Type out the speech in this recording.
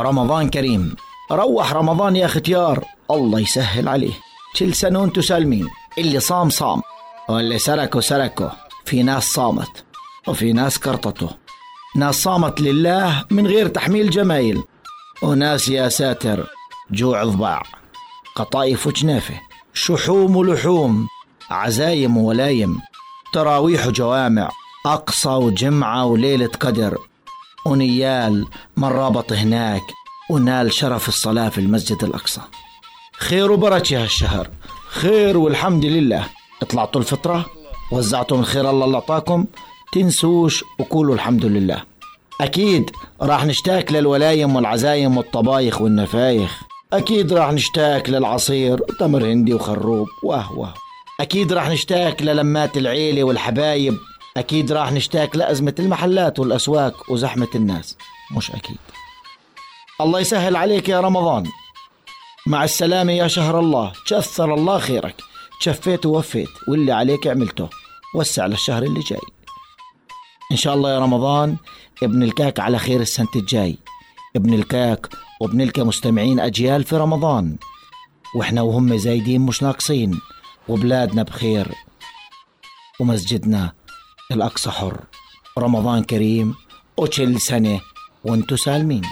رمضان كريم. روح رمضان يا ختيار. الله يسهل عليه. كل سنة وانتو سالمين. اللي صام صام. واللي سركوا سركوا في ناس صامت. وفي ناس كرطته. ناس صامت لله من غير تحميل جمايل. وناس يا ساتر. جوع ضباع. قطايف وجنافة. شحوم ولحوم. عزايم ولايم. تراويح وجوامع. أقصى وجمعة وليلة قدر. ونيال من رابط هناك ونال شرف الصلاة في المسجد الأقصى. خير وبركة هالشهر. خير والحمد لله. طلعتوا الفطرة وزعتوا من خير الله اللي أعطاكم تنسوش وقولوا الحمد لله. أكيد راح نشتاق للولايم والعزايم والطبايخ والنفايخ. أكيد راح نشتاق للعصير تمر هندي وخروب. واه أكيد راح نشتاق للمات العيلة والحبايب. أكيد راح نشتاق لأزمة المحلات والأسواق وزحمة الناس. مش أكيد. الله يسهل عليك يا رمضان. مع السلامة يا شهر الله. كثر الله خيرك. شفيت ووفيت. واللي عليك عملته. وسع للشهر اللي جاي. إن شاء الله يا رمضان ابن الكاك على خير السنة الجاي. ابن الكاك وابن الكا مستمعين أجيال في رمضان. وإحنا وهم زايدين مش ناقصين. وبلادنا بخير. ومسجدنا الأقصى حر. رمضان كريم وكل سنة وانتو سالمين.